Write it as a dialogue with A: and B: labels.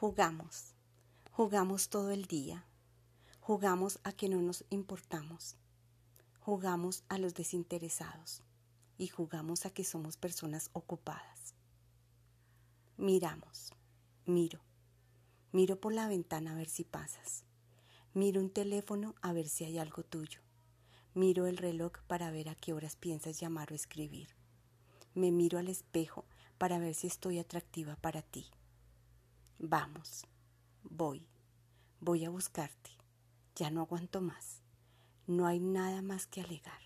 A: Jugamos, jugamos todo el día, jugamos a que no nos importamos, jugamos a los desinteresados. Y jugamos a que somos personas ocupadas. Miramos, miro, miro por la ventana a ver si pasas, miro un teléfono a ver si hay algo tuyo, miro el reloj para ver a qué horas piensas llamar o escribir, me miro al espejo para ver si estoy atractiva para ti. Vamos, voy, voy a buscarte. Ya no aguanto más. No hay nada más que alegar.